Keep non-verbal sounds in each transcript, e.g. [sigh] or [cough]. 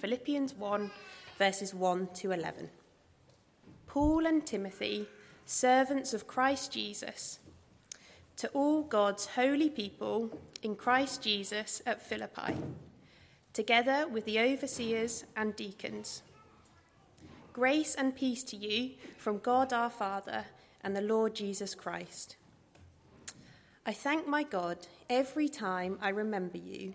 Philippians 1, verses 1 to 11. Paul and Timothy, servants of Christ Jesus, to all God's holy people in Christ Jesus at Philippi, together with the overseers and deacons. Grace and peace to you from God our Father and the Lord Jesus Christ. I thank my God every time I remember you.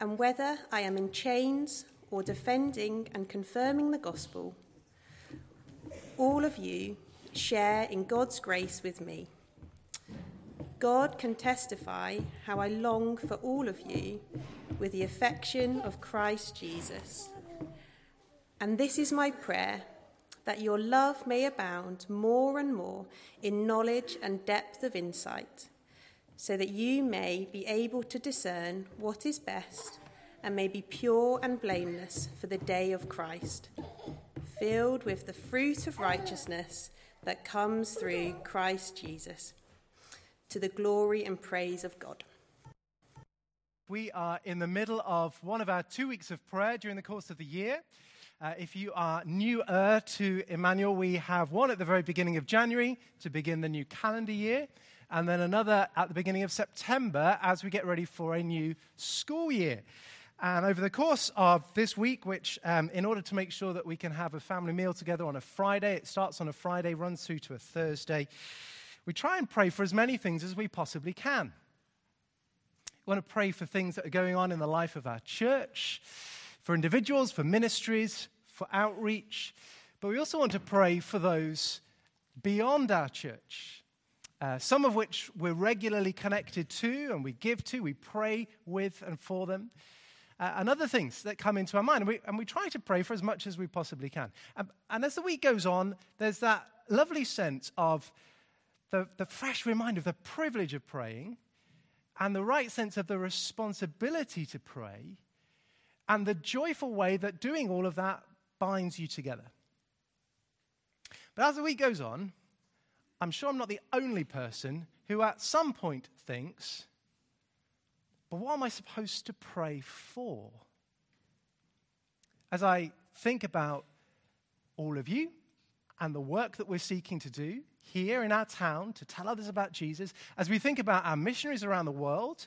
and whether I am in chains or defending and confirming the gospel, all of you share in God's grace with me. God can testify how I long for all of you with the affection of Christ Jesus. And this is my prayer that your love may abound more and more in knowledge and depth of insight, so that you may be able to discern what is best and may be pure and blameless for the day of Christ, filled with the fruit of righteousness that comes through Christ Jesus, to the glory and praise of God. We are in the middle of one of our two weeks of prayer during the course of the year. Uh, if you are newer to Emmanuel, we have one at the very beginning of January to begin the new calendar year, and then another at the beginning of September as we get ready for a new school year. And over the course of this week, which, um, in order to make sure that we can have a family meal together on a Friday, it starts on a Friday, runs through to a Thursday, we try and pray for as many things as we possibly can. We want to pray for things that are going on in the life of our church for individuals, for ministries, for outreach, but we also want to pray for those beyond our church, uh, some of which we're regularly connected to and we give to, we pray with and for them. Uh, and other things that come into our mind. And we, and we try to pray for as much as we possibly can. And, as the week goes on, there's that lovely sense of the, the fresh reminder of the privilege of praying and the right sense of the responsibility to pray and the joyful way that doing all of that binds you together. But as the week goes on, I'm sure I'm not the only person who at some point thinks, but what am I supposed to pray for? As I think about all of you and the work that we're seeking to do here in our town to tell others about Jesus, as we think about our missionaries around the world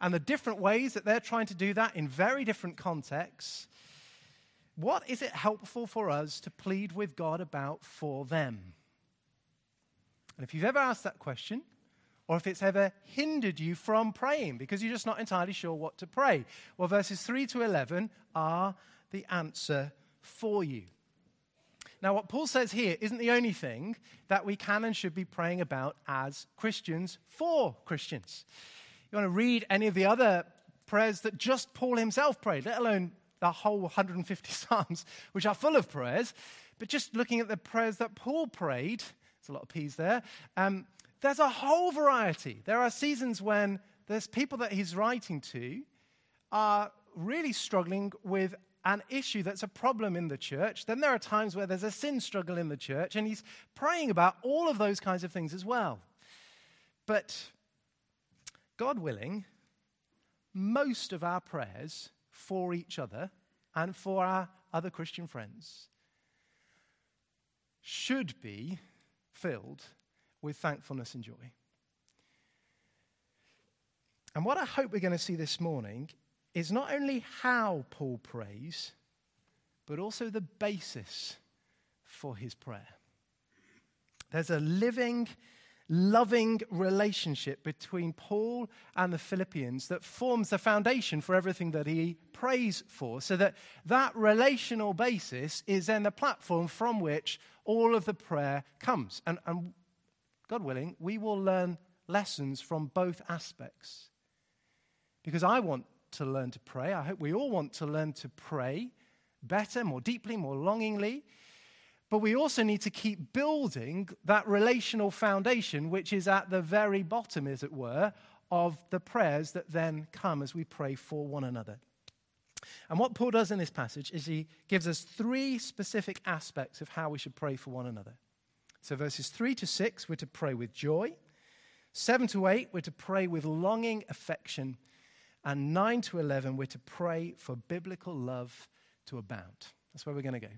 and the different ways that they're trying to do that in very different contexts, what is it helpful for us to plead with God about for them? And if you've ever asked that question, or if it's ever hindered you from praying because you're just not entirely sure what to pray, well, verses 3 to 11 are the answer for you. Now, what Paul says here isn't the only thing that we can and should be praying about as Christians for Christians you want to read any of the other prayers that just Paul himself prayed, let alone the whole 150 [laughs] Psalms, which are full of prayers, but just looking at the prayers that Paul prayed, there's a lot of P's there, um, there's a whole variety. There are seasons when there's people that he's writing to are really struggling with an issue that's a problem in the church. Then there are times where there's a sin struggle in the church, and he's praying about all of those kinds of things as well. But God willing, most of our prayers for each other and for our other Christian friends should be filled with thankfulness and joy. And what I hope we're going to see this morning is not only how Paul prays, but also the basis for his prayer. There's a living loving relationship between Paul and the Philippians that forms the foundation for everything that he prays for, so that that relational basis is then the platform from which all of the prayer comes. And, and God willing, we will learn lessons from both aspects. Because I want to learn to pray. I hope we all want to learn to pray better, more deeply, more longingly. But we also need to keep building that relational foundation, which is at the very bottom, as it were, of the prayers that then come as we pray for one another. And what Paul does in this passage is he gives us three specific aspects of how we should pray for one another. So, verses 3 to 6, we're to pray with joy. 7 to 8, we're to pray with longing affection. And 9 to 11, we're to pray for biblical love to abound. That's where we're going to go.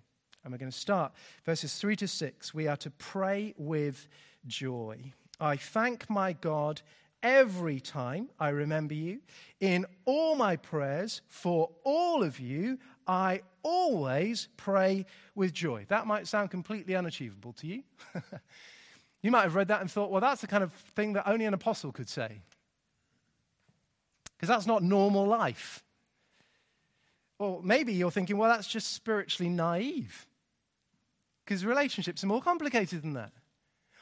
And we're going to start verses 3 to 6. We are to pray with joy. I thank my God every time I remember you. In all my prayers for all of you, I always pray with joy. That might sound completely unachievable to you. [laughs] you might have read that and thought, well, that's the kind of thing that only an apostle could say. Because that's not normal life. Or maybe you're thinking, well, that's just spiritually naive. Because relationships are more complicated than that.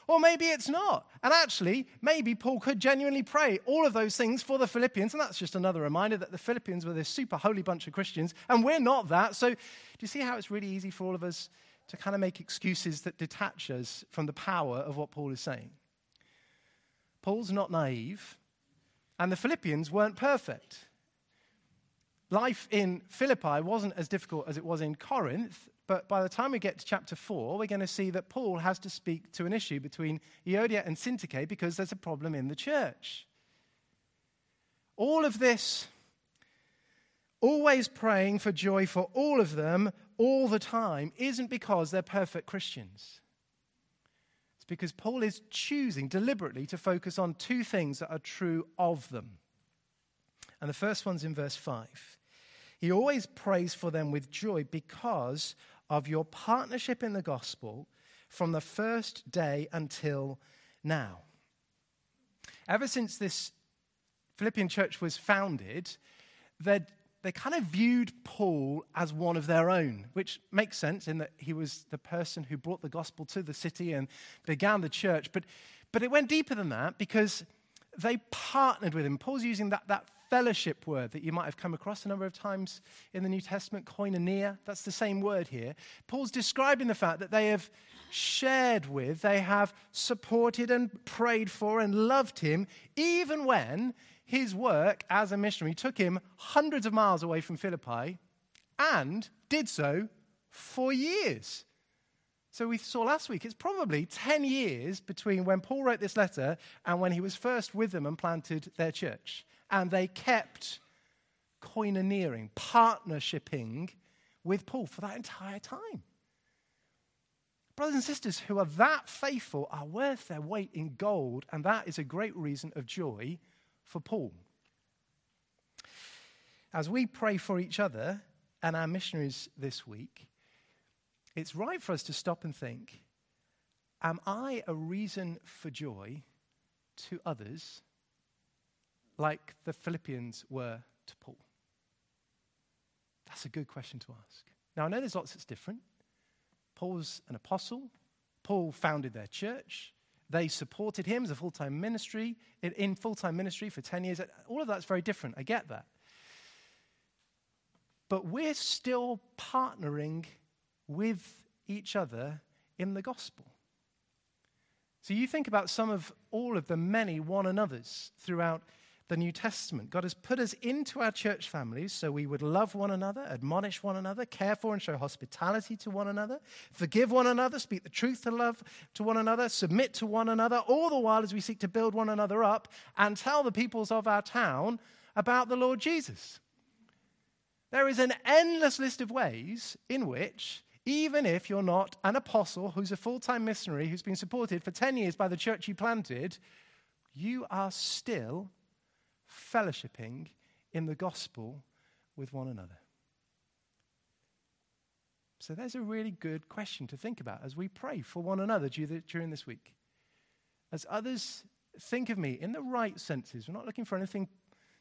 Or maybe it's not. And actually, maybe Paul could genuinely pray all of those things for the Philippians. And that's just another reminder that the Philippians were this super holy bunch of Christians, and we're not that. So, do you see how it's really easy for all of us to kind of make excuses that detach us from the power of what Paul is saying? Paul's not naive, and the Philippians weren't perfect. Life in Philippi wasn't as difficult as it was in Corinth, but by the time we get to chapter 4, we're going to see that Paul has to speak to an issue between Euodia and Syntyche because there's a problem in the church. All of this, always praying for joy for all of them all the time, isn't because they're perfect Christians. It's because Paul is choosing deliberately to focus on two things that are true of them. And the first one's in verse 5. He always prays for them with joy because of your partnership in the gospel from the first day until now. Ever since this Philippian church was founded, they they kind of viewed Paul as one of their own, which makes sense in that he was the person who brought the gospel to the city and began the church. But, but it went deeper than that because they partnered with him. Paul's using that, that fellowship word that you might have come across a number of times in the New Testament, koinonia. That's the same word here. Paul's describing the fact that they have shared with, they have supported and prayed for and loved him, even when his work as a missionary took him hundreds of miles away from Philippi and did so for years. So we saw last week, it's probably 10 years between when Paul wrote this letter and when he was first with them and planted their church and they kept koinoneering, partnershiping with Paul for that entire time. Brothers and sisters who are that faithful are worth their weight in gold, and that is a great reason of joy for Paul. As we pray for each other and our missionaries this week, it's right for us to stop and think Am I a reason for joy to others like the Philippians were to Paul? That's a good question to ask. Now, I know there's lots that's different. Paul's an apostle, Paul founded their church. They supported him as a full time ministry, in full time ministry for 10 years. All of that's very different. I get that. But we're still partnering with each other in the gospel. So you think about some of all of the many one another's throughout the New Testament. God has put us into our church families so we would love one another, admonish one another, care for and show hospitality to one another, forgive one another, speak the truth to love to one another, submit to one another, all the while as we seek to build one another up and tell the peoples of our town about the Lord Jesus. There is an endless list of ways in which even if you're not an apostle who's a full time missionary who's been supported for 10 years by the church you planted, you are still fellowshipping in the gospel with one another? So there's a really good question to think about as we pray for one another during this week. As others think of me in the right senses, we're not looking for anything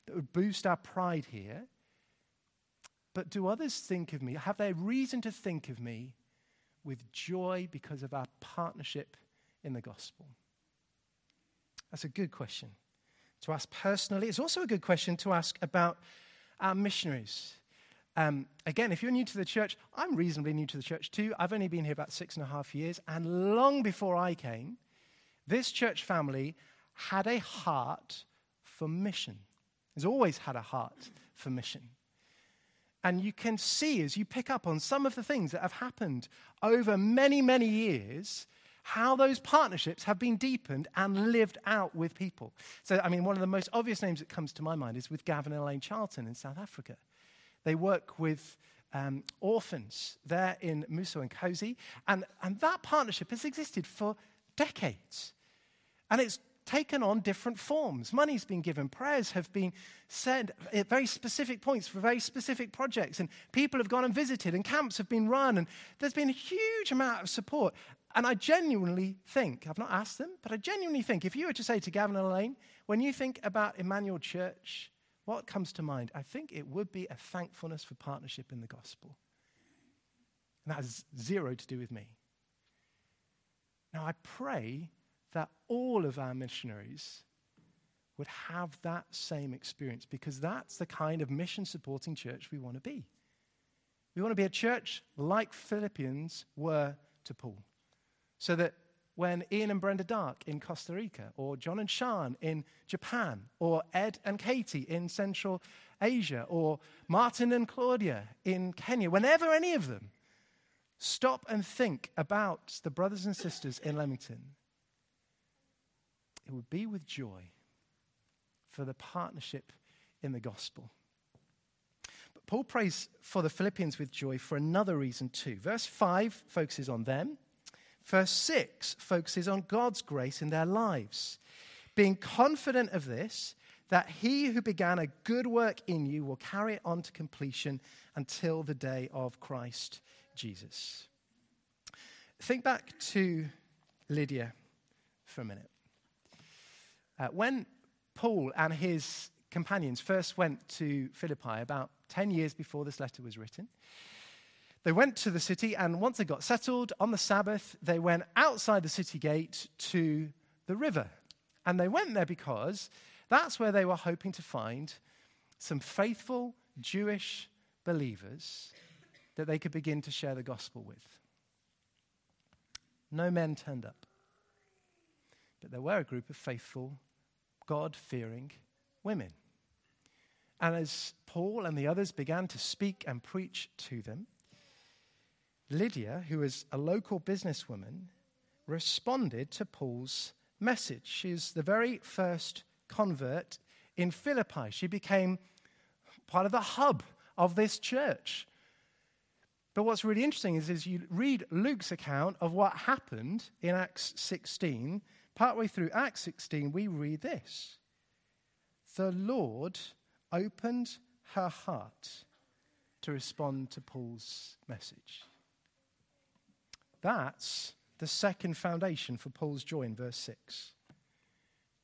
that would boost our pride here. But do others think of me? Have they reason to think of me with joy because of our partnership in the gospel? That's a good question to ask personally. It's also a good question to ask about our missionaries. Um, again, if you're new to the church, I'm reasonably new to the church too. I've only been here about six and a half years, and long before I came, this church family had a heart for mission. Has always had a heart for mission. And you can see as you pick up on some of the things that have happened over many, many years, how those partnerships have been deepened and lived out with people. So, I mean, one of the most obvious names that comes to my mind is with Gavin and Elaine Charlton in South Africa. They work with um, orphans there in Muso and Cozy, and, and that partnership has existed for decades. And it's taken on different forms. Money's been given, prayers have been said at very specific points for very specific projects, and people have gone and visited, and camps have been run, and there's been a huge amount of support. And I genuinely think, I've not asked them, but I genuinely think if you were to say to Gavin and Elaine, when you think about Emmanuel Church, what comes to mind? I think it would be a thankfulness for partnership in the gospel. And that has zero to do with me. Now, I pray that all of our missionaries would have that same experience because that's the kind of mission supporting church we want to be. We want to be a church like Philippians were to Paul. So that when Ian and Brenda Dark in Costa Rica, or John and Sean in Japan, or Ed and Katie in Central Asia, or Martin and Claudia in Kenya, whenever any of them stop and think about the brothers and sisters in Leamington, it would be with joy for the partnership in the gospel. But Paul prays for the Philippians with joy for another reason too. Verse 5 focuses on them. Verse 6 focuses on God's grace in their lives. Being confident of this, that he who began a good work in you will carry it on to completion until the day of Christ Jesus. Think back to Lydia for a minute. Uh, when Paul and his companions first went to Philippi about 10 years before this letter was written, they went to the city, and once they got settled on the Sabbath, they went outside the city gate to the river. And they went there because that's where they were hoping to find some faithful Jewish believers that they could begin to share the gospel with. No men turned up, but there were a group of faithful, God fearing women. And as Paul and the others began to speak and preach to them, Lydia, who is a local businesswoman, responded to Paul's message. She's the very first convert in Philippi. She became part of the hub of this church. But what's really interesting is, as you read Luke's account of what happened in Acts 16, partway through Acts 16, we read this The Lord opened her heart to respond to Paul's message. That's the second foundation for Paul's joy in verse 6.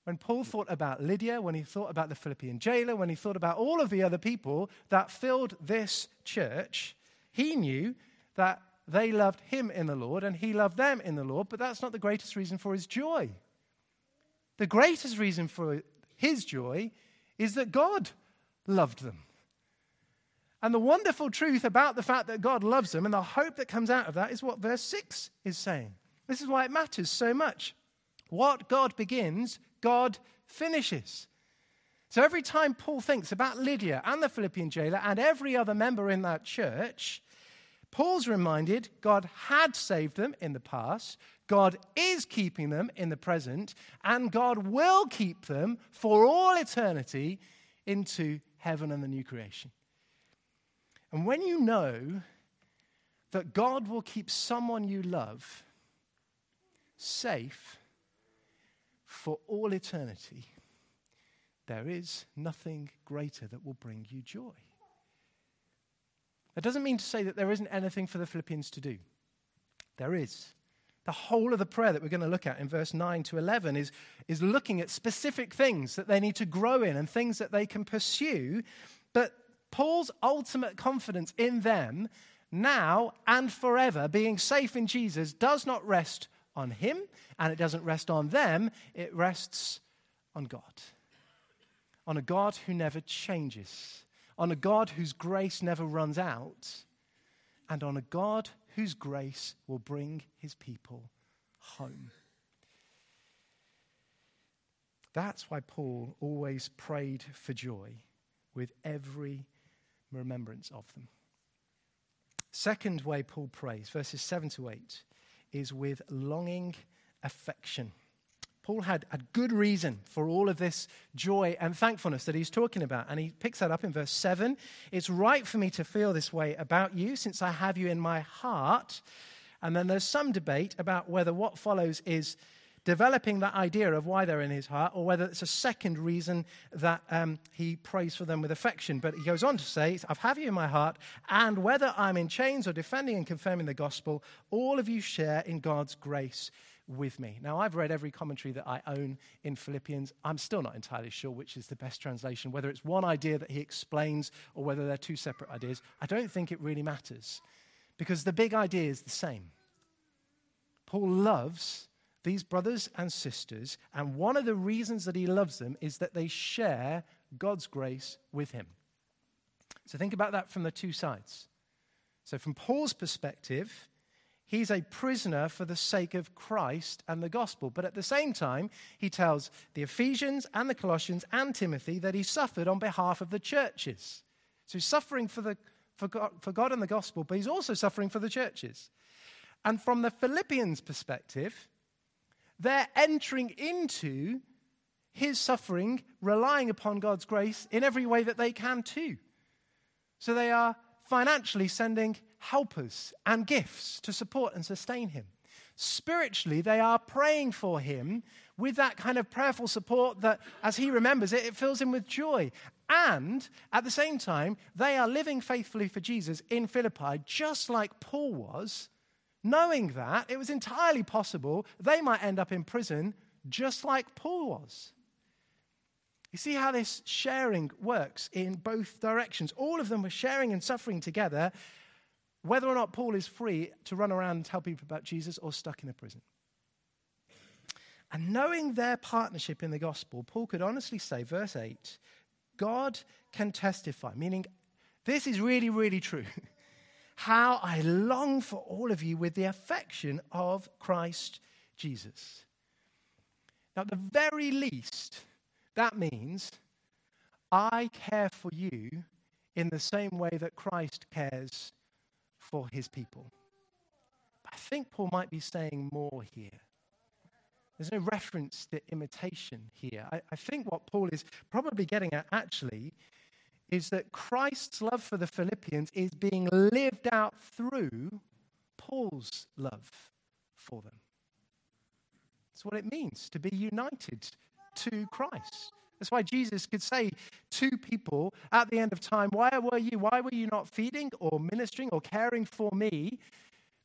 When Paul thought about Lydia, when he thought about the Philippian jailer, when he thought about all of the other people that filled this church, he knew that they loved him in the Lord and he loved them in the Lord, but that's not the greatest reason for his joy. The greatest reason for his joy is that God loved them. And the wonderful truth about the fact that God loves them and the hope that comes out of that is what verse 6 is saying. This is why it matters so much. What God begins, God finishes. So every time Paul thinks about Lydia and the Philippian jailer and every other member in that church, Paul's reminded God had saved them in the past, God is keeping them in the present, and God will keep them for all eternity into heaven and the new creation. And when you know that God will keep someone you love safe for all eternity, there is nothing greater that will bring you joy. That doesn't mean to say that there isn't anything for the Philippians to do. There is. The whole of the prayer that we're going to look at in verse 9 to 11 is, is looking at specific things that they need to grow in and things that they can pursue. But Paul's ultimate confidence in them now and forever, being safe in Jesus, does not rest on him and it doesn't rest on them, it rests on God. On a God who never changes, on a God whose grace never runs out, and on a God whose grace will bring his people home. That's why Paul always prayed for joy with every remembrance of them. Second way Paul prays, verses 7 to 8, is with longing affection. Paul had a good reason for all of this joy and thankfulness that he's talking about. And he picks that up in verse 7. It's right for me to feel this way about you since I have you in my heart. And then there's some debate about whether what follows is developing that idea of why they're in his heart, or whether it's a second reason that um, he prays for them with affection. But he goes on to say, I have you in my heart, and whether I'm in chains or defending and confirming the gospel, all of you share in God's grace with me. Now, I've read every commentary that I own in Philippians. I'm still not entirely sure which is the best translation, whether it's one idea that he explains or whether they're two separate ideas. I don't think it really matters because the big idea is the same. Paul loves these brothers and sisters, and one of the reasons that he loves them is that they share God's grace with him. So think about that from the two sides. So, from Paul's perspective, he's a prisoner for the sake of Christ and the gospel. But at the same time, he tells the Ephesians and the Colossians and Timothy that he suffered on behalf of the churches. So he's suffering for, the, for, God, for God and the gospel, but he's also suffering for the churches. And from the Philippians' perspective, they're entering into his suffering, relying upon God's grace in every way that they can too. So they are financially sending helpers and gifts to support and sustain him. Spiritually, they are praying for him with that kind of prayerful support that, as he remembers it, it fills him with joy. And at the same time, they are living faithfully for Jesus in Philippi, just like Paul was knowing that it was entirely possible they might end up in prison just like Paul was. You see how this sharing works in both directions. All of them were sharing and suffering together, whether or not Paul is free to run around and tell people about Jesus or stuck in a prison. And knowing their partnership in the gospel, Paul could honestly say, verse 8, God can testify, meaning this is really, really true. [laughs] how I long for all of you with the affection of Christ Jesus. Now, at the very least, that means I care for you in the same way that Christ cares for his people. I think Paul might be saying more here. There's no reference to imitation here. I, I think what Paul is probably getting at actually is that Christ's love for the Philippians is being lived out through Paul's love for them. That's what it means to be united to Christ. That's why Jesus could say to people at the end of time, Why were you? Why were you not feeding or ministering or caring for me?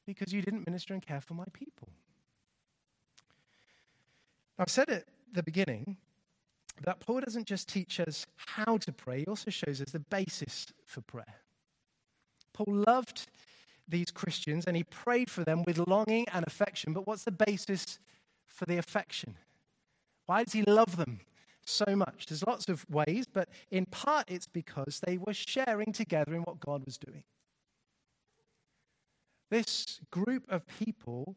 Because you didn't minister and care for my people. I've said at the beginning that Paul doesn't just teach us how to pray, he also shows us the basis for prayer. Paul loved these Christians and he prayed for them with longing and affection, but what's the basis for the affection? Why does he love them so much? There's lots of ways, but in part it's because they were sharing together in what God was doing. This group of people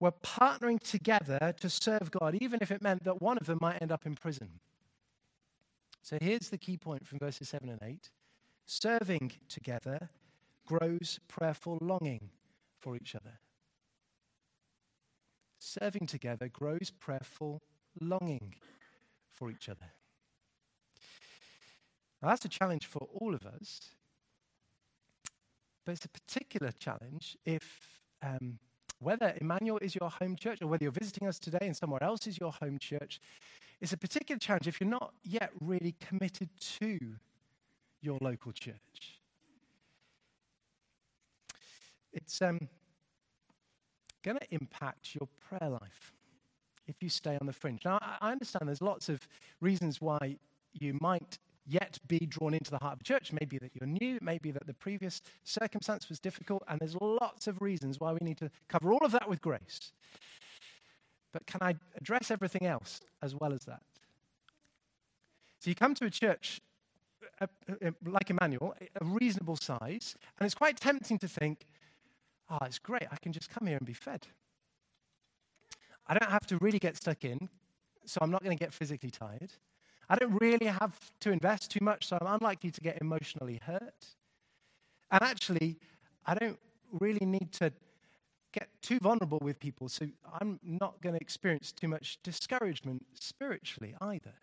were partnering together to serve God, even if it meant that one of them might end up in prison. So here's the key point from verses 7 and 8 serving together grows prayerful longing for each other. Serving together grows prayerful longing for each other. Now, that's a challenge for all of us, but it's a particular challenge if um, whether Emmanuel is your home church or whether you're visiting us today and somewhere else is your home church, it's a particular challenge if you're not yet really committed to your local church. It's um, going to impact your prayer life if you stay on the fringe. Now, I understand there's lots of reasons why you might yet be drawn into the heart of the church. Maybe that you're new, maybe that the previous circumstance was difficult, and there's lots of reasons why we need to cover all of that with grace. But can I address everything else as well as that? So you come to a church a, a, like Emmanuel, a reasonable size. And it's quite tempting to think, oh, it's great, I can just come here and be fed. I don't have to really get stuck in, so I'm not going to get physically tired. I don't really have to invest too much, so I'm unlikely to get emotionally hurt. And actually, I don't really need to get too vulnerable with people, so I'm not going to experience too much discouragement spiritually either.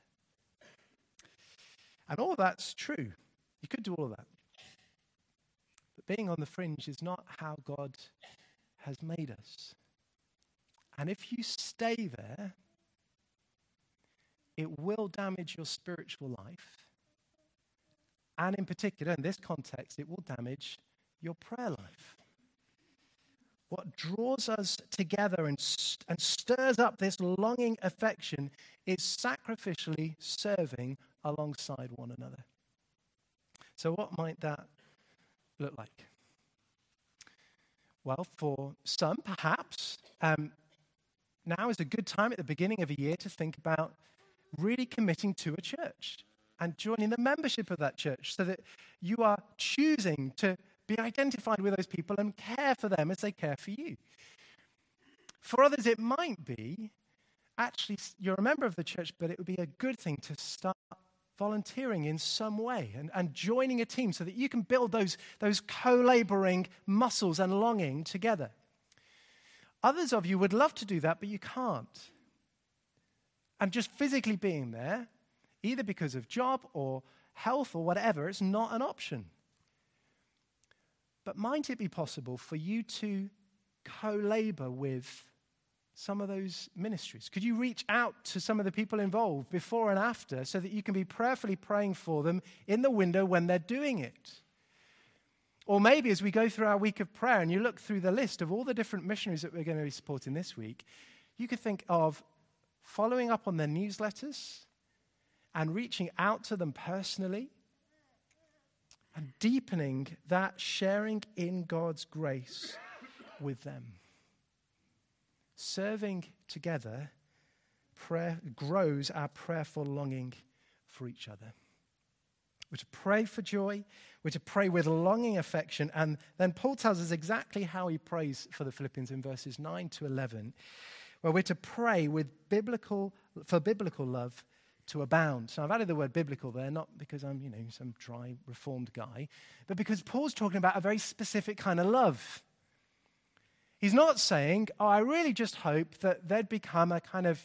And all that's true. You could do all of that. But being on the fringe is not how God has made us. And if you stay there, it will damage your spiritual life. And in particular, in this context, it will damage your prayer life. What draws us together and, st- and stirs up this longing affection is sacrificially serving alongside one another. So, what might that look like? Well, for some, perhaps, um, now is a good time at the beginning of a year to think about really committing to a church and joining the membership of that church so that you are choosing to be identified with those people and care for them as they care for you. For others, it might be actually you're a member of the church, but it would be a good thing to start volunteering in some way and, and joining a team so that you can build those, those co laboring muscles and longing together. Others of you would love to do that, but you can't. And just physically being there, either because of job or health or whatever, it's not an option. But might it be possible for you to co labor with some of those ministries? Could you reach out to some of the people involved before and after so that you can be prayerfully praying for them in the window when they're doing it? Or maybe as we go through our week of prayer and you look through the list of all the different missionaries that we're going to be supporting this week, you could think of following up on their newsletters and reaching out to them personally and deepening that sharing in God's grace with them. Serving together prayer grows our prayerful longing for each other. We're to pray for joy, we're to pray with longing affection, and then Paul tells us exactly how he prays for the Philippians in verses 9 to 11, where we're to pray with biblical for biblical love to abound. So I've added the word biblical there, not because I'm, you know, some dry reformed guy, but because Paul's talking about a very specific kind of love. He's not saying, oh, I really just hope that they'd become a kind of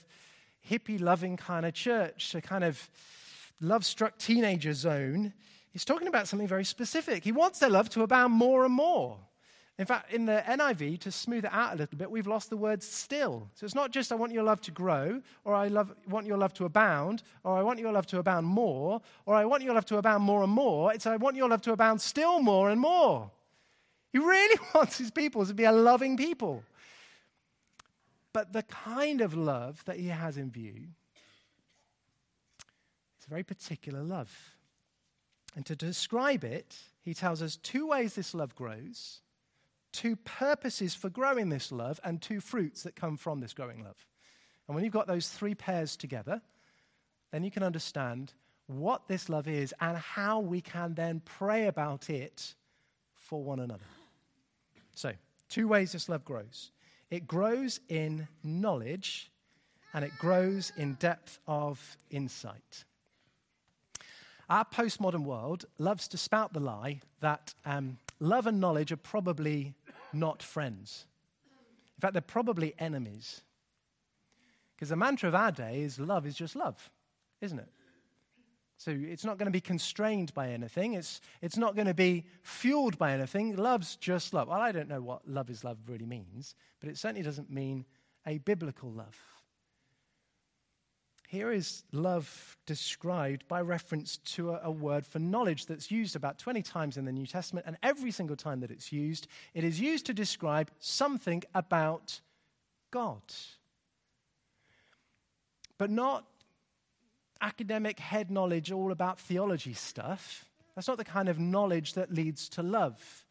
hippie loving kind of church, a kind of love struck teenager zone. He's talking about something very specific. He wants their love to abound more and more. In fact, in the NIV, to smooth it out a little bit, we've lost the word still. So it's not just I want your love to grow, or I love, want your love to abound, or I want your love to abound more, or I want your love to abound more and more. It's I want your love to abound still more and more. He really [laughs] wants his people to be a loving people. But the kind of love that he has in view is a very particular love. And to describe it, he tells us two ways this love grows two purposes for growing this love and two fruits that come from this growing love. And when you've got those three pairs together, then you can understand what this love is and how we can then pray about it for one another. So, two ways this love grows it grows in knowledge and it grows in depth of insight. Our postmodern world loves to spout the lie that um, love and knowledge are probably not friends. In fact, they're probably enemies. Because the mantra of our day is love is just love, isn't it? So it's not going to be constrained by anything. It's, it's not going to be fueled by anything. Love's just love. Well, I don't know what love is love really means, but it certainly doesn't mean a biblical love. Here is love described by reference to a, a, word for knowledge that's used about 20 times in the New Testament, and every single time that it's used, it is used to describe something about God. But not academic head knowledge all about theology stuff. That's not the kind of knowledge that leads to love.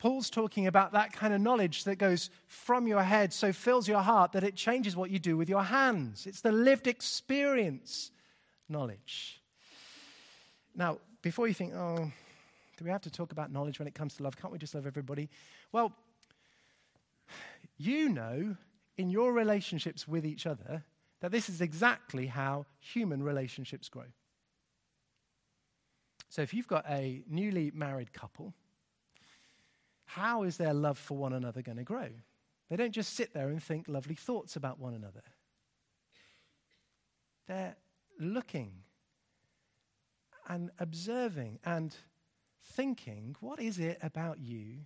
Paul's talking about that kind of knowledge that goes from your head, so fills your heart that it changes what you do with your hands. It's the lived experience knowledge. Now, before you think, oh, do we have to talk about knowledge when it comes to love? Can't we just love everybody? Well, you know in your relationships with each other that this is exactly how human relationships grow. So if you've got a newly married couple, how is their love for one another going to grow? They don't just sit there and think lovely thoughts about one another. They're looking and observing and thinking, what is it about you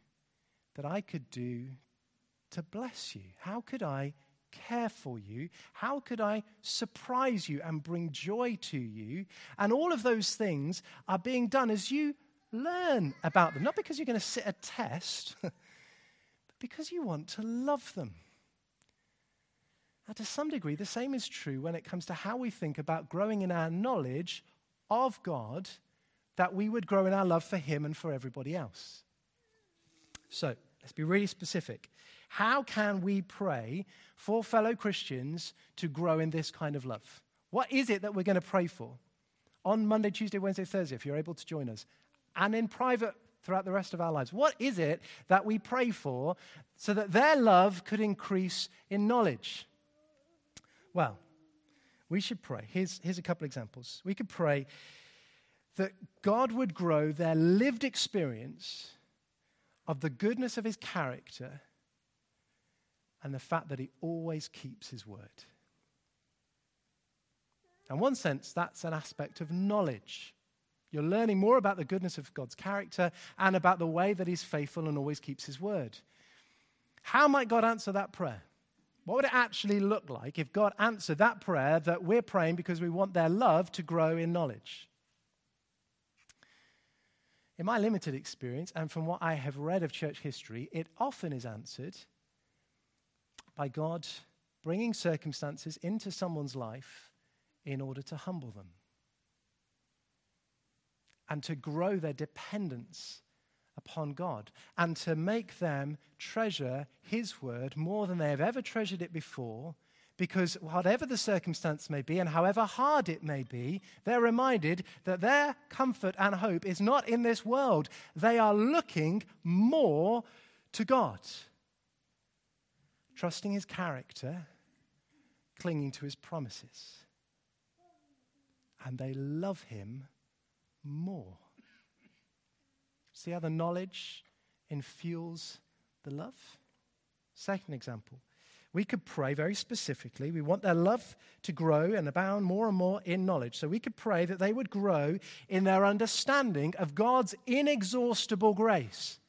that I could do to bless you? How could I care for you? How could I surprise you and bring joy to you? And all of those things are being done as you learn about them, not because you're going to sit a test, [laughs] but because you want to love them. Now, to some degree, the same is true when it comes to how we think about growing in our knowledge of God, that we would grow in our love for Him and for everybody else. So, let's be really specific. How can we pray for fellow Christians to grow in this kind of love? What is it that we're going to pray for? On Monday, Tuesday, Wednesday, Thursday, if you're able to join us, and in private throughout the rest of our lives. What is it that we pray for so that their love could increase in knowledge? Well, we should pray. Here's, here's a couple examples. We could pray that God would grow their lived experience of the goodness of his character and the fact that he always keeps his word. In one sense, that's an aspect of knowledge. You're learning more about the goodness of God's character and about the way that He's faithful and always keeps His word. How might God answer that prayer? What would it actually look like if God answered that prayer that we're praying because we want their love to grow in knowledge? In my limited experience, and from what I have read of church history, it often is answered by God bringing circumstances into someone's life in order to humble them and to grow their dependence upon God and to make them treasure His word more than they have ever treasured it before. Because whatever the circumstance may be and however hard it may be, they're reminded that their comfort and hope is not in this world. They are looking more to God, trusting His character, clinging to His promises. And they love Him more. See how the knowledge infuels the love? Second example. We could pray very specifically. We want their love to grow and abound more and more in knowledge. So we could pray that they would grow in their understanding of God's inexhaustible grace.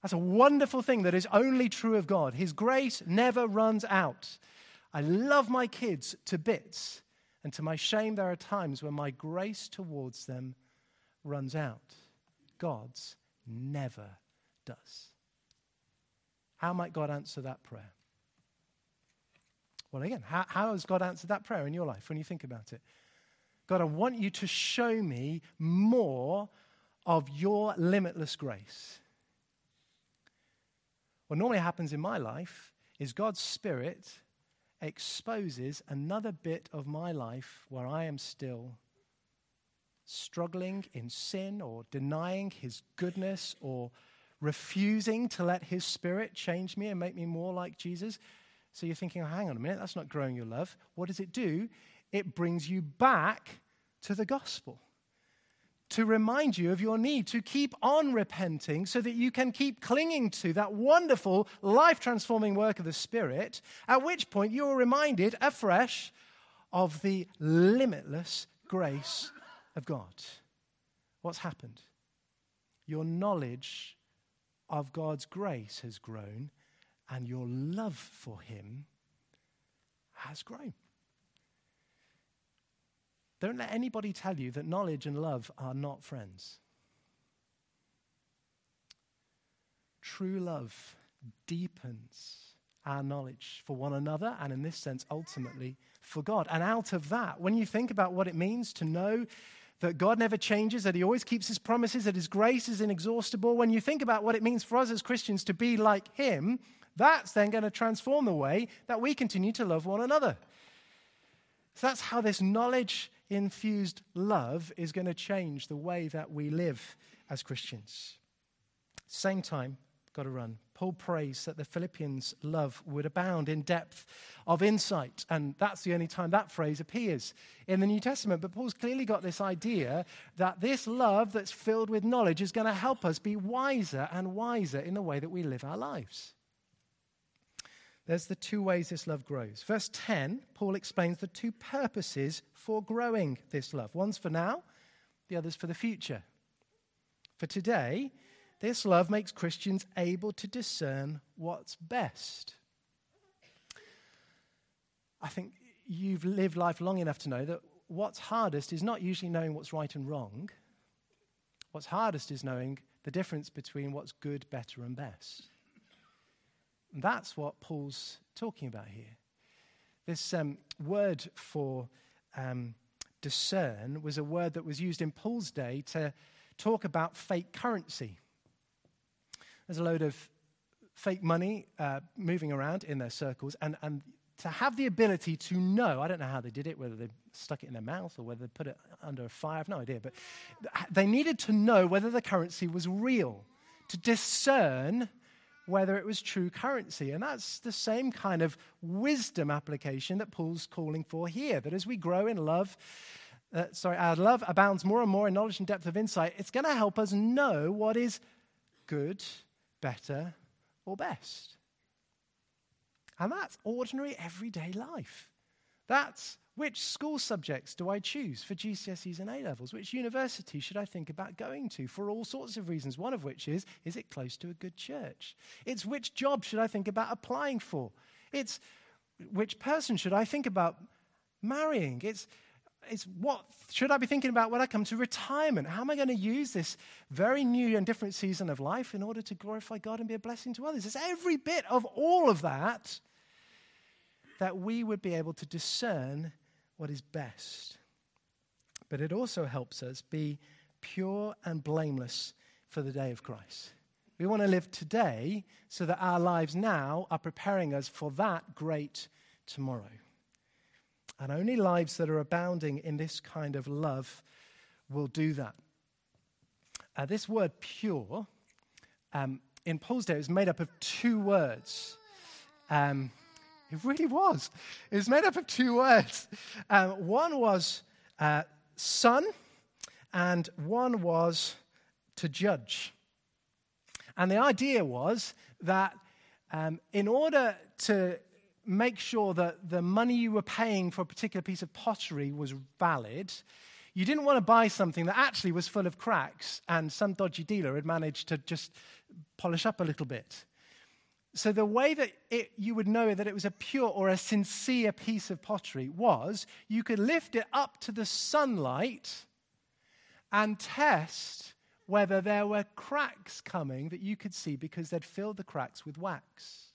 That's a wonderful thing that is only true of God. His grace never runs out. I love my kids to bits. And to my shame, there are times when my grace towards them runs out. God's never does. How might God answer that prayer? Well, again, how, how has God answered that prayer in your life when you think about it? God, I want you to show me more of your limitless grace. What normally happens in my life is God's Spirit exposes another bit of my life where I am still struggling in sin or denying his goodness or refusing to let his spirit change me and make me more like Jesus. So you're thinking, oh, hang on a minute, that's not growing your love. What does it do? It brings you back to the gospel to remind you of your need to keep on repenting so that you can keep clinging to that wonderful, life transforming work of the Spirit, at which point you are reminded afresh of the limitless grace of God. What's happened? Your knowledge of God's grace has grown, and your love for Him has grown. Don't let anybody tell you that knowledge and love are not friends. True love deepens our knowledge for one another, and in this sense, ultimately for God. And out of that, when you think about what it means to know that God never changes, that He always keeps His promises, that His grace is inexhaustible, when you think about what it means for us as Christians to be like Him, that's then going to transform the way that we continue to love one another. So that's how this knowledge infused love is going to change the way that we live as Christians. Same time, got to run. Paul prays that the Philippians' love would abound in depth of insight. And that's the only time that phrase appears in the New Testament. But Paul's clearly got this idea that this love that's filled with knowledge is going to help us be wiser and wiser in the way that we live our lives. There's the two ways this love grows. Verse 10, Paul explains the two purposes for growing this love one's for now, the other's for the future. For today, this love makes Christians able to discern what's best. I think you've lived life long enough to know that what's hardest is not usually knowing what's right and wrong. What's hardest is knowing the difference between what's good, better, and best. And that's what Paul's talking about here. This um, word for um, discern was a word that was used in Paul's day to talk about fake currency. There's a load of fake money uh, moving around in their circles, and, and to have the ability to know, I don't know how they did it, whether they stuck it in their mouth or whether they put it under a fire, I have no idea, but they needed to know whether the currency was real, to discern whether it was true currency. And that's the same kind of wisdom application that Paul's calling for here, that as we grow in love, uh, sorry, our love abounds more and more in knowledge and depth of insight, it's going to help us know what is good better, or best. And that's ordinary, everyday life. That's which school subjects do I choose for GCSEs and A levels? Which university should I think about going to for all sorts of reasons? One of which is, is it close to a good church? It's which job should I think about applying for? It's which person should I think about marrying? It's is what should I be thinking about when I come to retirement? How am I going to use this very new and different season of life in order to glorify God and be a blessing to others? It's every bit of all of that that we would be able to discern what is best. But it also helps us be pure and blameless for the day of Christ. We want to live today so that our lives now are preparing us for that great tomorrow. And only lives that are abounding in this kind of love will do that. Uh, this word pure, um, in Paul's day, was made up of two words. Um, it really was. It was made up of two words. Um, one was uh, sun, and one was to judge. And the idea was that um, in order to make sure that the money you were paying for a particular piece of pottery was valid, you didn't want to buy something that actually was full of cracks and some dodgy dealer had managed to just polish up a little bit. So, the way that it, you would know that it was a pure or a sincere piece of pottery was you could lift it up to the sunlight and test whether there were cracks coming that you could see because they'd filled the cracks with wax.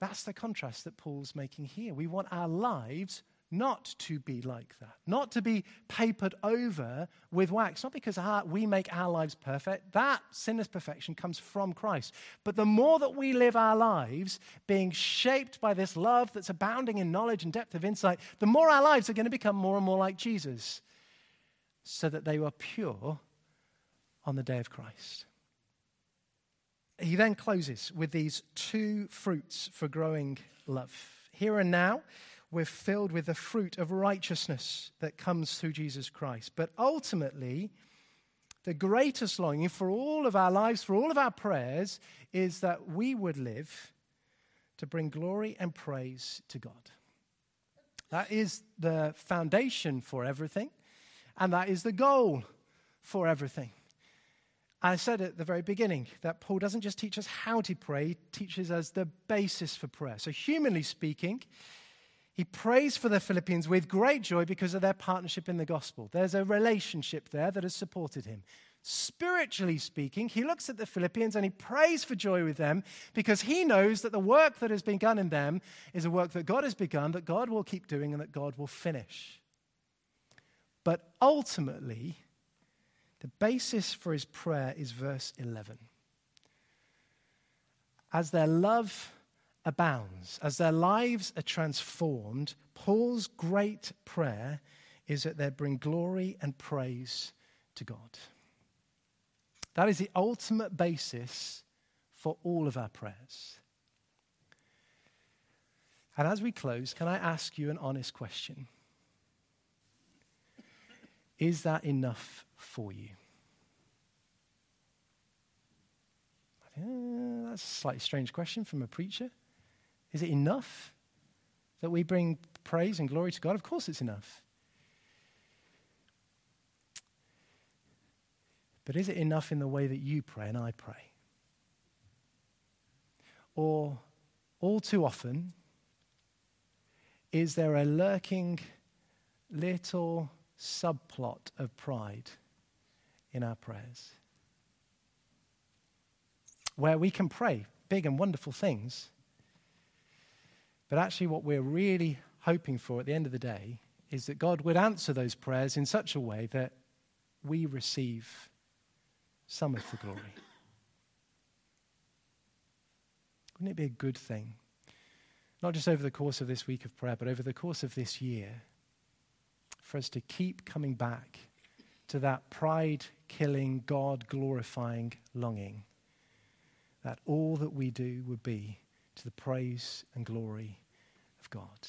That's the contrast that Paul's making here. We want our lives not to be like that, not to be papered over with wax, not because our, we make our lives perfect. That sinless perfection comes from Christ. But the more that we live our lives being shaped by this love that's abounding in knowledge and depth of insight, the more our lives are going to become more and more like Jesus, so that they were pure on the day of Christ he then closes with these two fruits for growing love. Here and now, we're filled with the fruit of righteousness that comes through Jesus Christ. But ultimately, the greatest longing for all of our lives, for all of our prayers, is that we would live to bring glory and praise to God. That is the foundation for everything, and that is the goal for everything. I said at the very beginning that Paul doesn't just teach us how to pray, he teaches us the basis for prayer. So, humanly speaking, he prays for the Philippians with great joy because of their partnership in the gospel. There's a relationship there that has supported him. Spiritually speaking, he looks at the Philippians and he prays for joy with them because he knows that the work that has been done in them is a work that God has begun, that God will keep doing, and that God will finish. But ultimately, the basis for his prayer is verse 11. As their love abounds, as their lives are transformed, Paul's great prayer is that they bring glory and praise to God. That is the ultimate basis for all of our prayers. And as we close, can I ask you an honest question? Is that enough for you? Uh, that's a slightly strange question from a preacher. Is it enough that we bring praise and glory to God? Of course, it's enough. But is it enough in the way that you pray and I pray? Or all too often, is there a lurking little subplot of pride in our prayers? Where we can pray big and wonderful things, but actually, what we're really hoping for at the end of the day is that God would answer those prayers in such a way that we receive some of the glory. Wouldn't it be a good thing? Not just over the course of this week of prayer, but over the course of this year, for us to keep coming back to that pride killing, God glorifying longing that all that we do would be to the praise and glory of God.